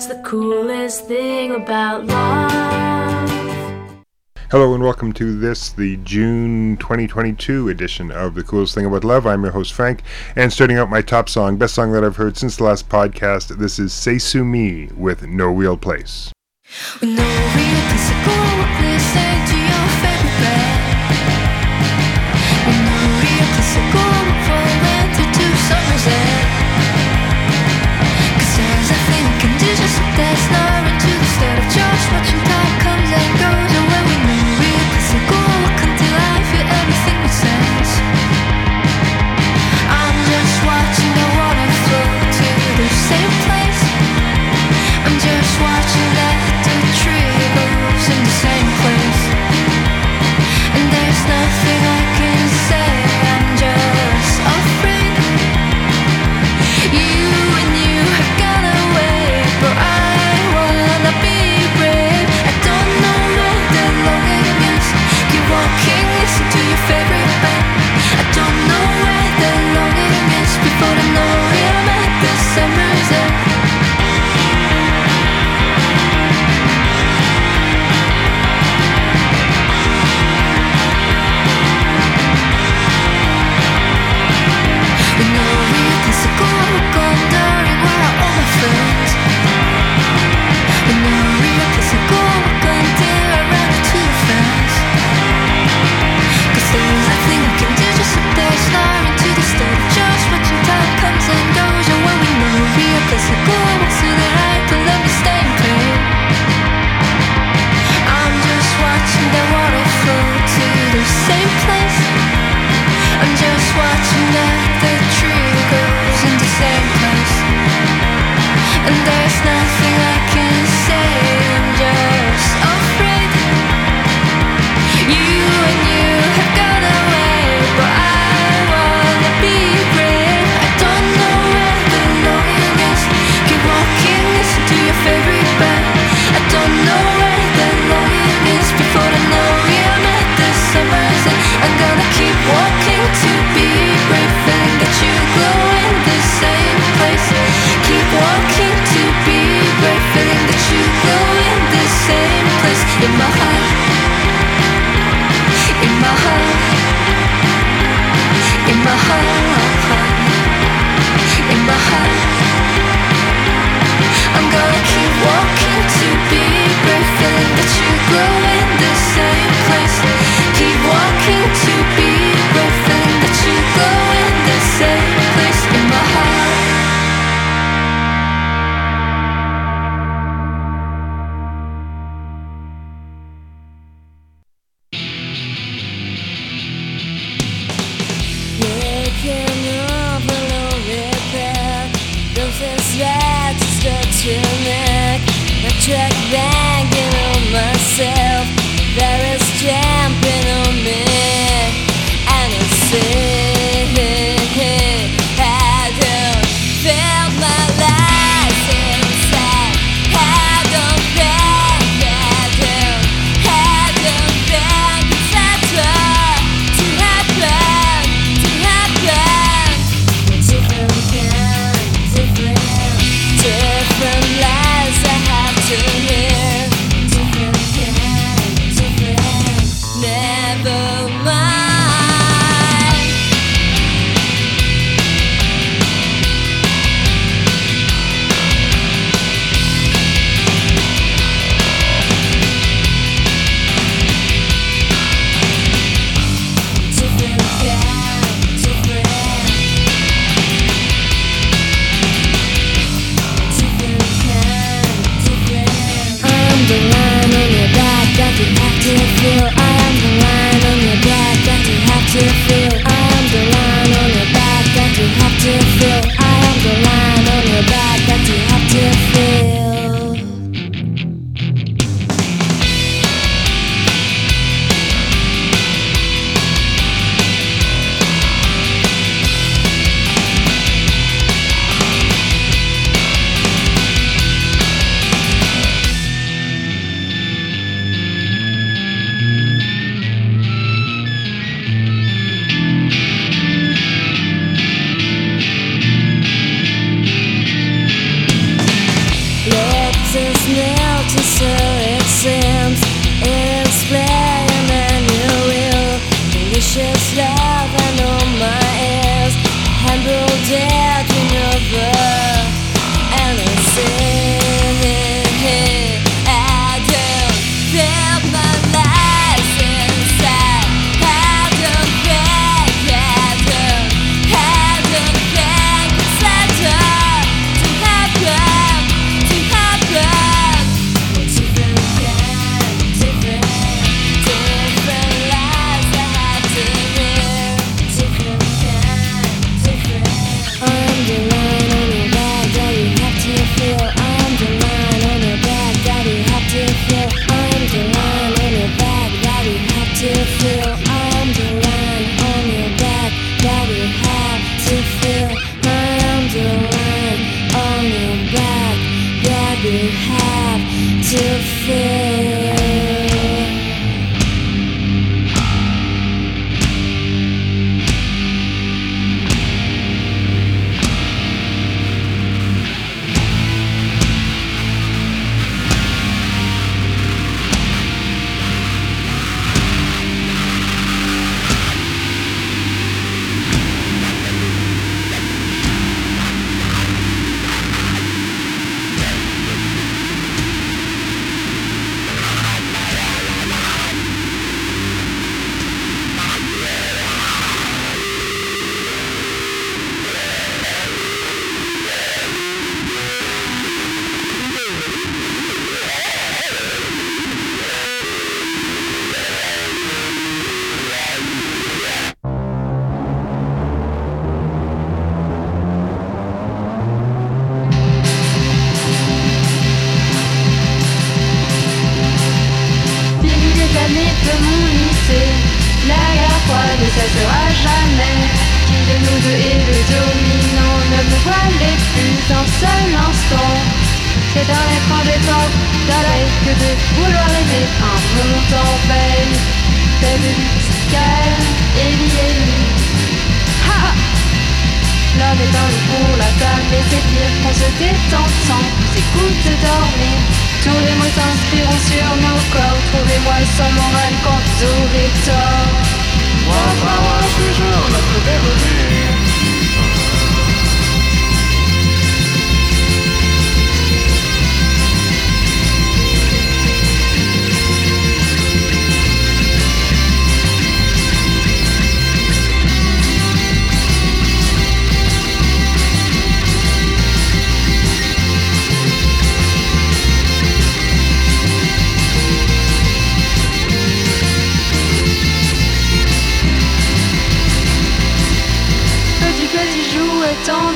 What's the coolest thing about love? Hello and welcome to this, the June 2022 edition of The Coolest Thing About Love. I'm your host, Frank, and starting out my top song, best song that I've heard since the last podcast, this is Say Sue Me with No Real Place. With no real place What you got. Dans que de vouloir aimer un monde en veille. C'est de et Ha L'homme est un lit pour la femme et c'est pire qu'on se détend sans s'écoute dormir. Tous les mots s'inspireront sur nos corps. Trouvez-moi sans morale quand vous aurez tort. Moi, moi, moi, notre.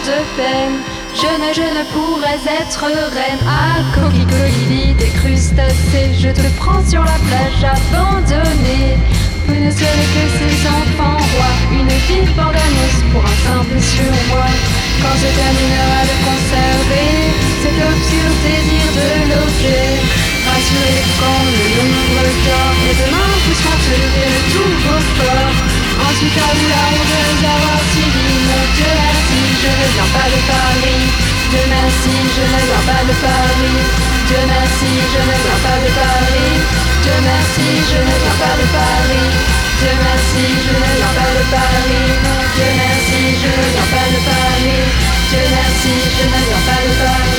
De peine. Je ne, je ne pourrais être reine. Ah, coquille, des crustacés. Je te prends sur la plage abandonnée. Vous ne serez que ces enfants rois. Une fille bordanoise pour un simple surmoi. Quand se terminera de conserver cet obscur désir de l'objet. Rassurez quand le nombre dort. Et demain vous sentirez le tout vos corps. La de nous avoir suivis Mon Dieu Dieu merci, je ne viens pas de Paris. Dieu merci, je ne viens pas de Paris. Dieu merci, je ne viens pas de Paris. Dieu merci, je ne viens pas de Paris. Dieu merci, je ne viens pas de Paris. Dieu merci, je ne viens pas de Paris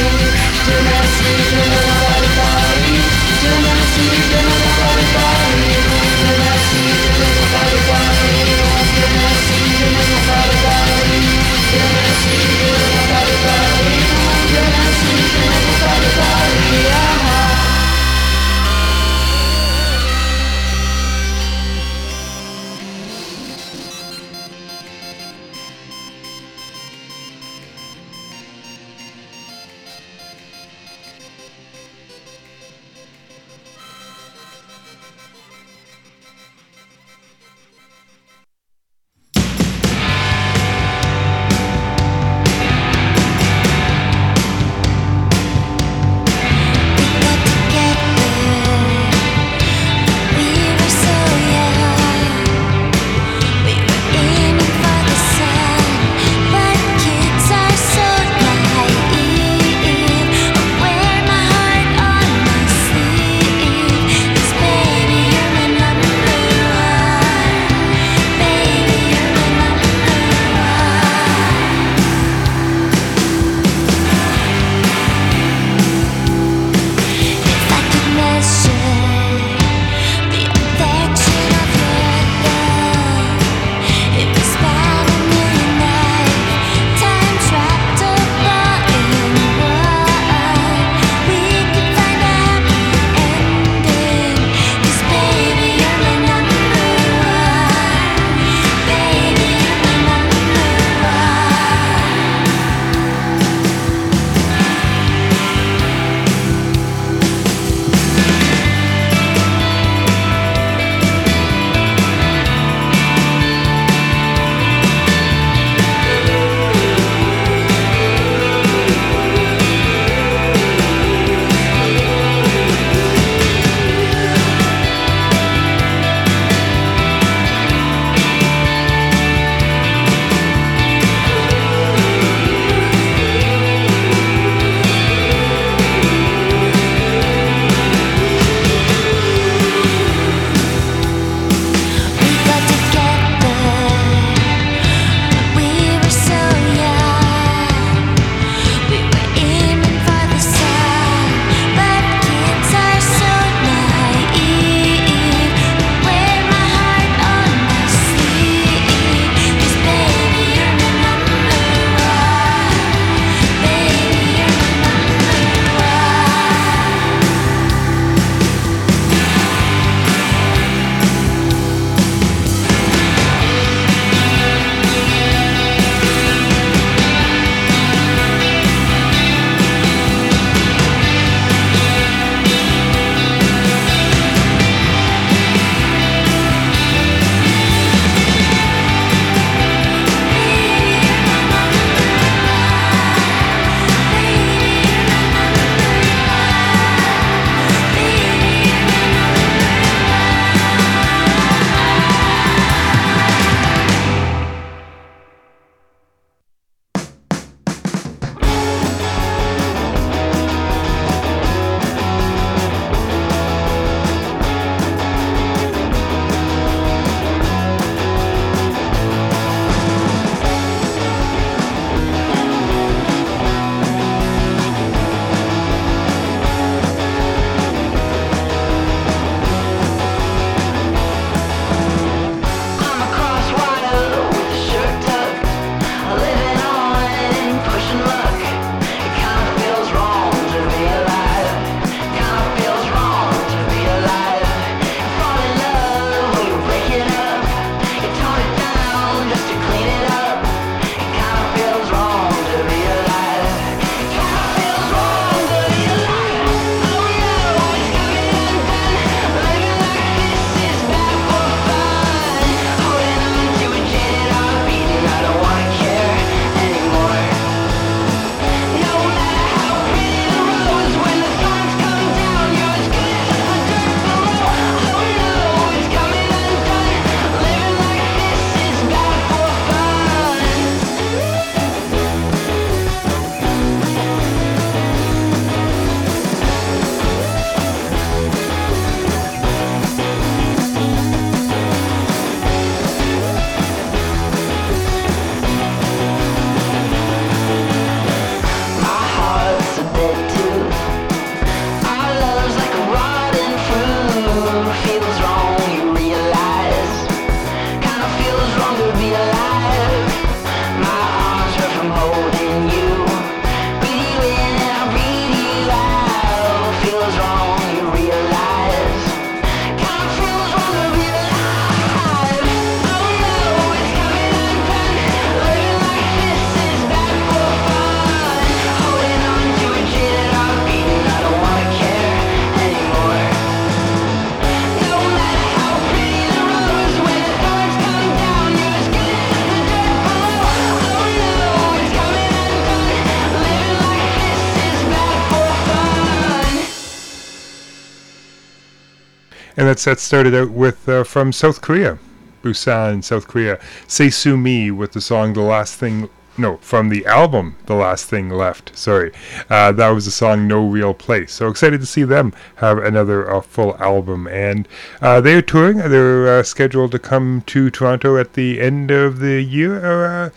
And that set started out with uh, from South Korea, Busan, South Korea, Say Sue Me with the song The Last Thing no, from the album The Last Thing Left. Sorry. Uh, that was the song No Real Place. So excited to see them have another uh, full album. And uh, they are touring. They're uh, scheduled to come to Toronto at the end of the year. Uh,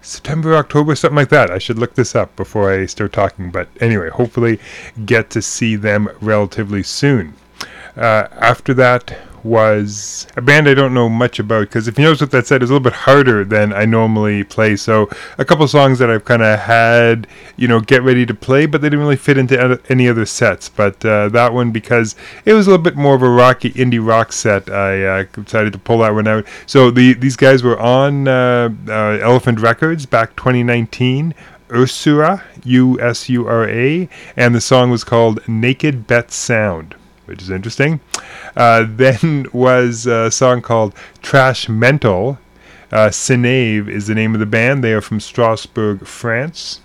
September, October, something like that. I should look this up before I start talking. But anyway, hopefully get to see them relatively soon. Uh, after that, was a band I don't know much about because if you notice what that said, it's a little bit harder than I normally play. So a couple songs that I've kind of had, you know, get ready to play, but they didn't really fit into any other sets. But uh, that one, because it was a little bit more of a rocky indie rock set, I uh, decided to pull that one out. So the these guys were on uh, uh Elephant Records back 2019. USURA, U S U R A, and the song was called Naked Bet Sound which is interesting. Uh, then was a song called Trash Mental. Uh, is the name of the band. They are from Strasbourg, France.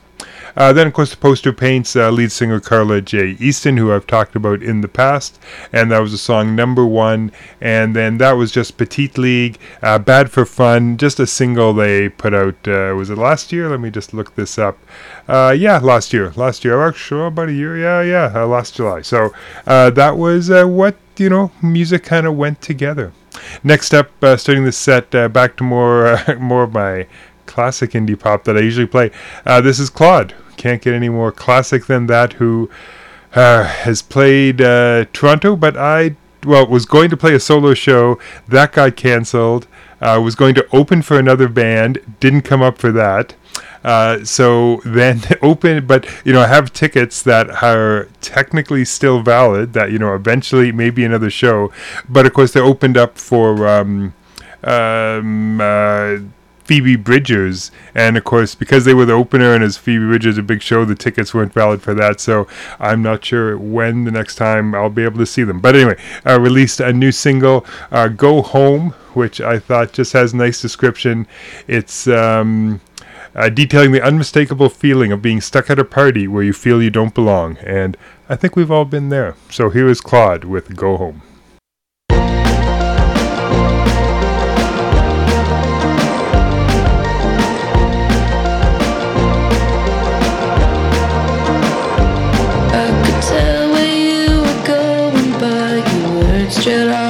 Uh, then, of course, the poster paints uh, lead singer Carla J. Easton, who I've talked about in the past, and that was a song number one. And then that was just Petite League, uh, Bad for Fun, just a single they put out. Uh, was it last year? Let me just look this up. Uh, yeah, last year. Last year. Actually, about a year. Yeah, yeah, uh, last July. So that was what, you know, music kind of went together. Next up, starting the set, back to more, more of my classic indie pop that I usually play. Uh, this is Claud, can't get any more classic than that. Who uh, has played uh, Toronto, but I well was going to play a solo show that got canceled. Uh, was going to open for another band, didn't come up for that. Uh, so then open, but you know, I have tickets that are technically still valid. That you know, eventually maybe another show, but of course they opened up for um, um, uh, Phoebe Bridgers, and of course because they were the opener and as Phoebe Bridgers a big show, the tickets weren't valid for that. So I'm not sure when the next time I'll be able to see them. But anyway, uh, released a new single, uh, "Go Home," which I thought just has a nice description. It's um, uh, detailing the unmistakable feeling of being stuck at a party where you feel you don't belong, and I think we've all been there. So here is Claud with "Go Home." should I?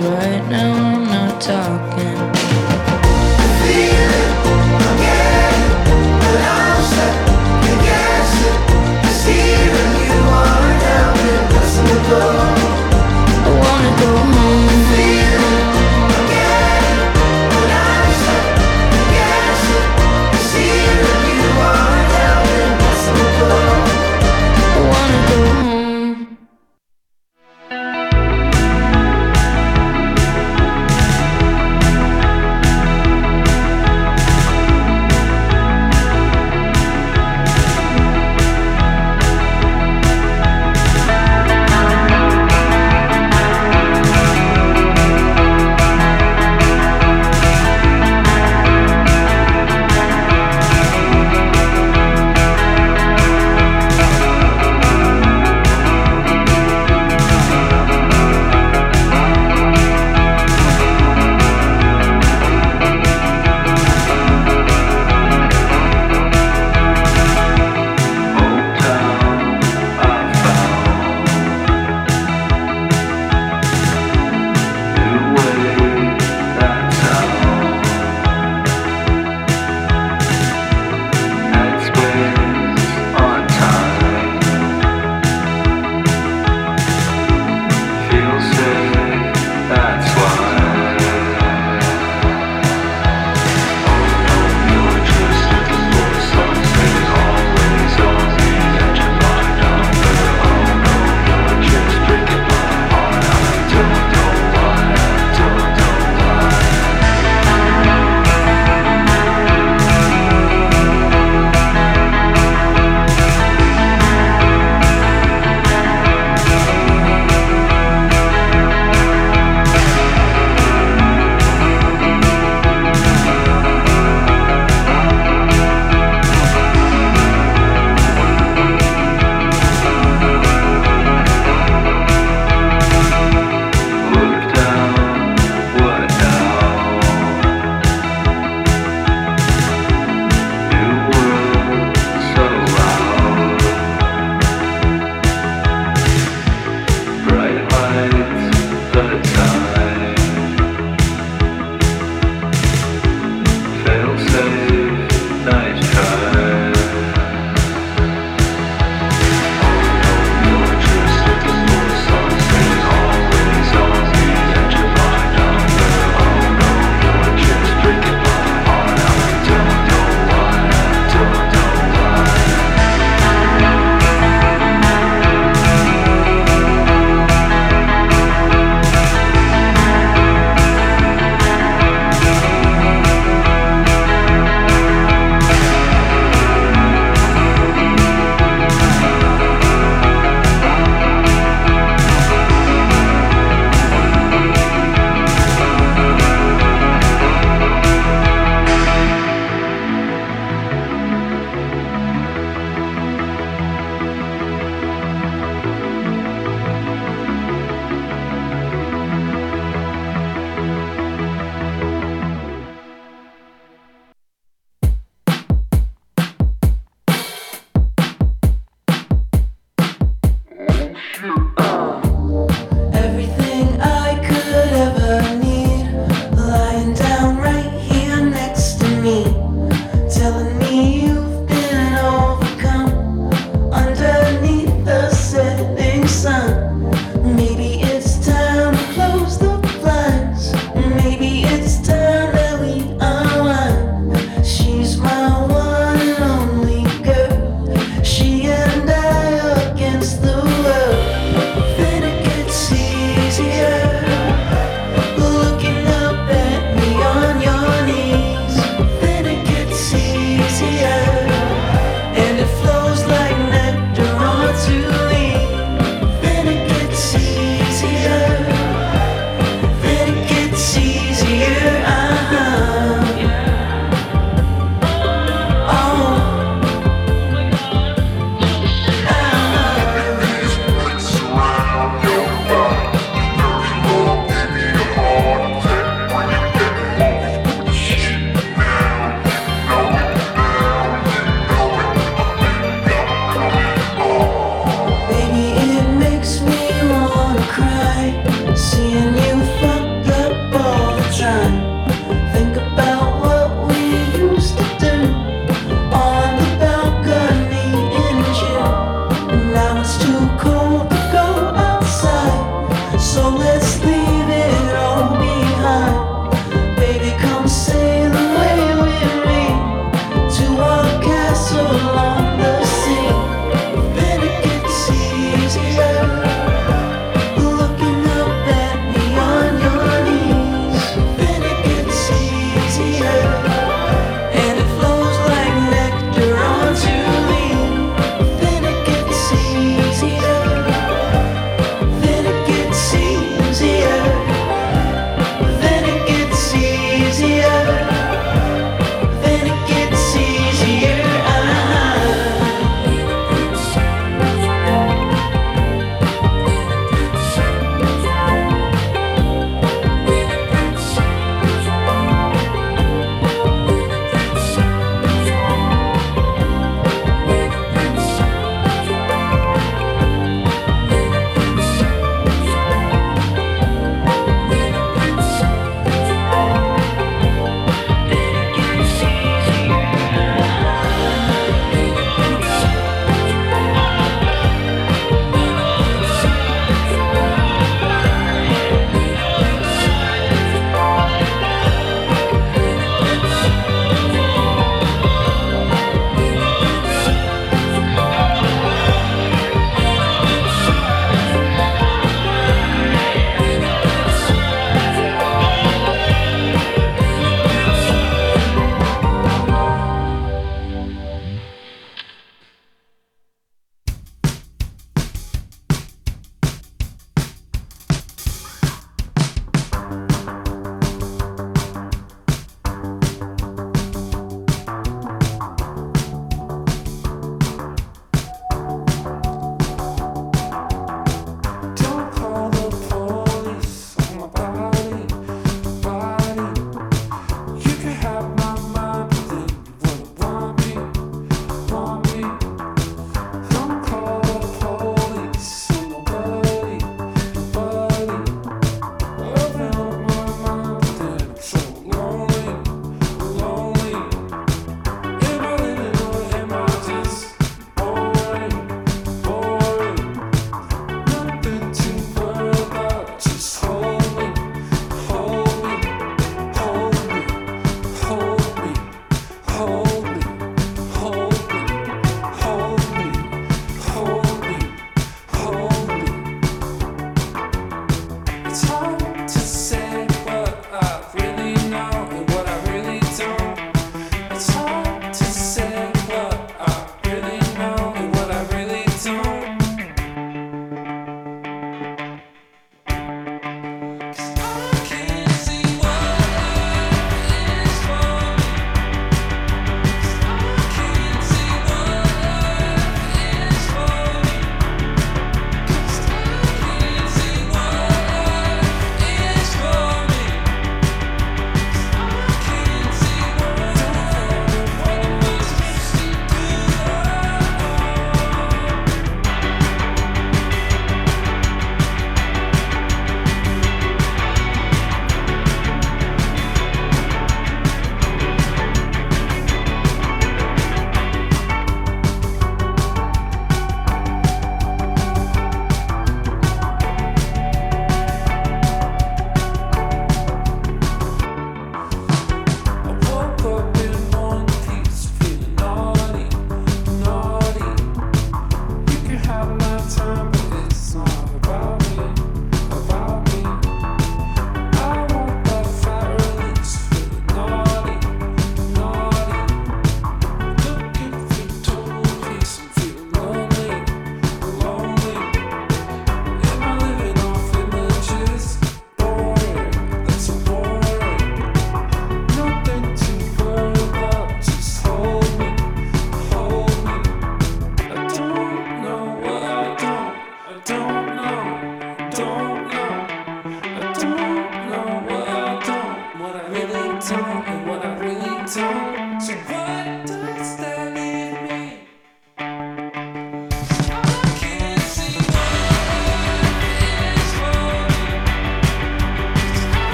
right now.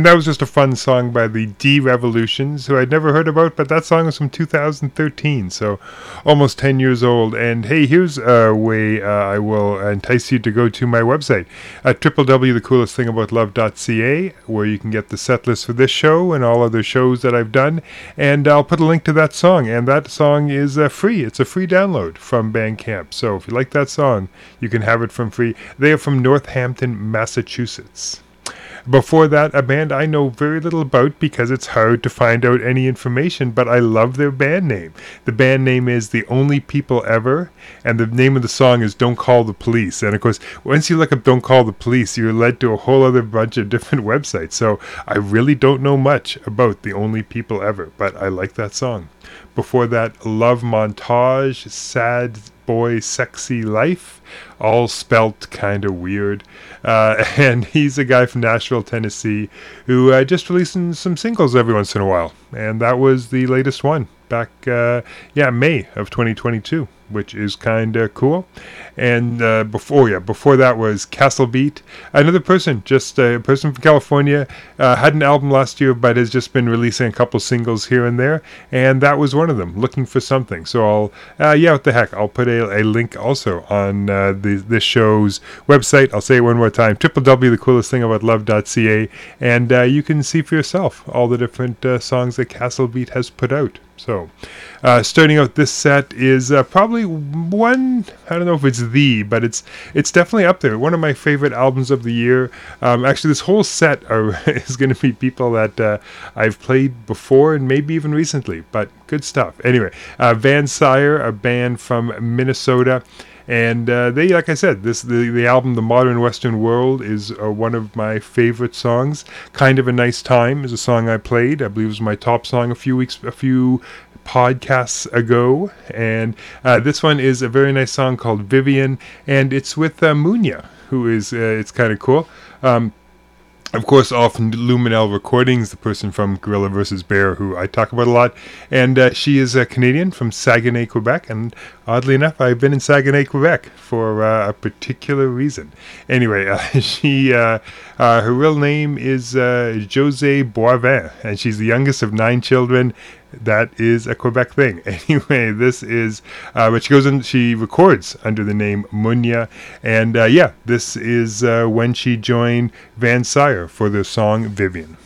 And that was just a fun song by the Derevolutions, who I'd never heard about, but that song was from 2013, so almost 10 years old. And hey, here's a way uh, I will entice you to go to my website at www.thecoolestthingaboutLove.ca, where you can get the set list for this show and all other shows that I've done. And I'll put a link to that song. And that song is uh, free, it's a free download from Bandcamp. So if you like that song, you can have it from free. They are from Northampton, Massachusetts. Before that, a band I know very little about because it's hard to find out any information, but I love their band name. The band name is The Only People Ever, and the name of the song is Don't Call the Police. And of course, once you look up Don't Call the Police, you're led to a whole other bunch of different websites. So I really don't know much about The Only People Ever, but I like that song. Before that, Love Montage, Sad Boi Sexy Lyfe, all spelt kind of weird. Uh, and he's a guy from Nashville, Tennessee, who uh, just releasing some singles every once in a while. And that was the latest one back, uh, yeah, May of 2022, which is kind of cool. And uh, before, yeah, before that was CASTLEBEAT, another person, just a person from California, uh, had an album last year, but has just been releasing a couple singles here and there, and that was one of them. Looking for something, so I'll, uh, yeah, what the heck, I'll put a, a link also on uh, the this show's website. I'll say it one more time: www.thecoolestthingaboutLove.ca, and uh, you can see for yourself all the different uh, songs that CASTLEBEAT has put out. So, uh, starting out this set is uh, probably one. I don't know if it's the, but it's it's definitely up there. One of my favorite albums of the year. Um, actually, this whole set are, is going to be people that uh, I've played before and maybe even recently. But good stuff. Anyway, uh, Vansire, a band from Minnesota. And uh, they, like I said, this the, the album "The Modern Western World" is uh, one of my favorite songs. "Kind of a Nice Time" is a song I played. I believe it was my top song a few weeks, a few podcasts ago. And uh, this one is a very nice song called "Vivenne," and it's with uh, Munya, who is uh, it's kind of cool. Um, of course, from Luminelle Recordings, the person from Gorilla vs. Bear, who I talk about a lot. And uh, she is a Canadian from Saguenay, Quebec. And oddly enough, I've been in Saguenay, Quebec for uh, a particular reason. Anyway, uh, she, uh, uh, her real name is uh, Josie Boivin, and she's the youngest of nine children that is a Quebec thing. Anyway, this is, uh, she goes and she records under the name Munya, and uh, yeah, this is uh, when she joined Vansire for the song Vivenne.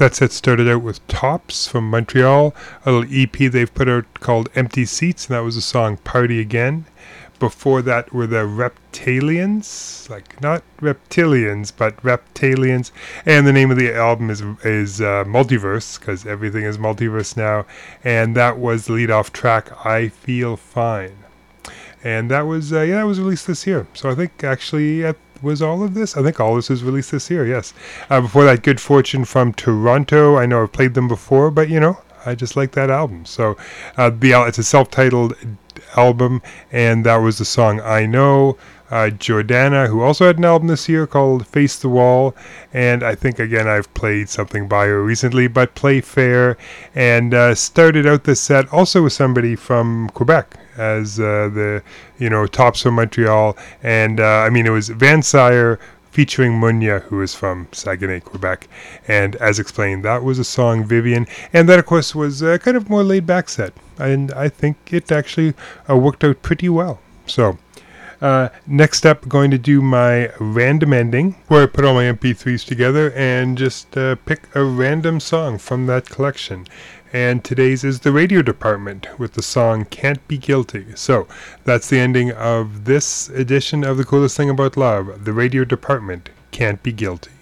That set started out with Tops from Montreal, a little EP they've put out called Empty Seats, and that was the song Party Again. Before that were the Reptaliens, like not reptilians, but Reptaliens. And the name of the album is is uh, Multiverse because everything is multiverse now. And that was the lead off track, I Feel Fine. And that was uh, yeah, that was released this year. So I think actually was all of this. I think all this was released this year. Yes. Uh, before that, Good Fortune from Toronto. I know I've played them before, but you know I just like that album. So uh, the it's a self-titled album, and that was the song I Know. Uh, Jordana, who also had an album this year called Face the Wall, and I think again I've played something by her recently, but Play Fair, and uh, started out the set also with somebody from Quebec as uh, the you know tops from Montreal, and uh, I mean it was Vansire featuring Munya, who is from Saguenay, Quebec. And as explained, that was a song Vivenne, and that, of course, was a kind of more laid back set. And I think it actually uh, worked out pretty well. So, uh, next up, going to do my random ending, where I put all my MP3s together and just uh, pick a random song from that collection. And today's is the radio department with the song Can't Be Guilty. So that's the ending of this edition of The Coolest Thing About Love. The radio department can't be guilty.